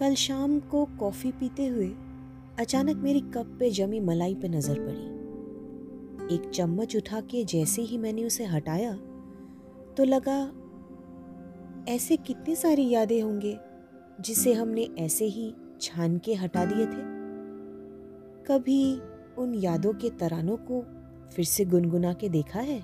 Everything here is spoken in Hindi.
कल शाम को कॉफ़ी पीते हुए अचानक मेरी कप पे जमी मलाई पे नज़र पड़ी। एक चम्मच उठा के जैसे ही मैंने उसे हटाया तो लगा, ऐसे कितनी सारी यादें होंगे जिसे हमने ऐसे ही छान के हटा दिए थे? कभी उन यादों के तरानों को फिर से गुनगुना के देखा है?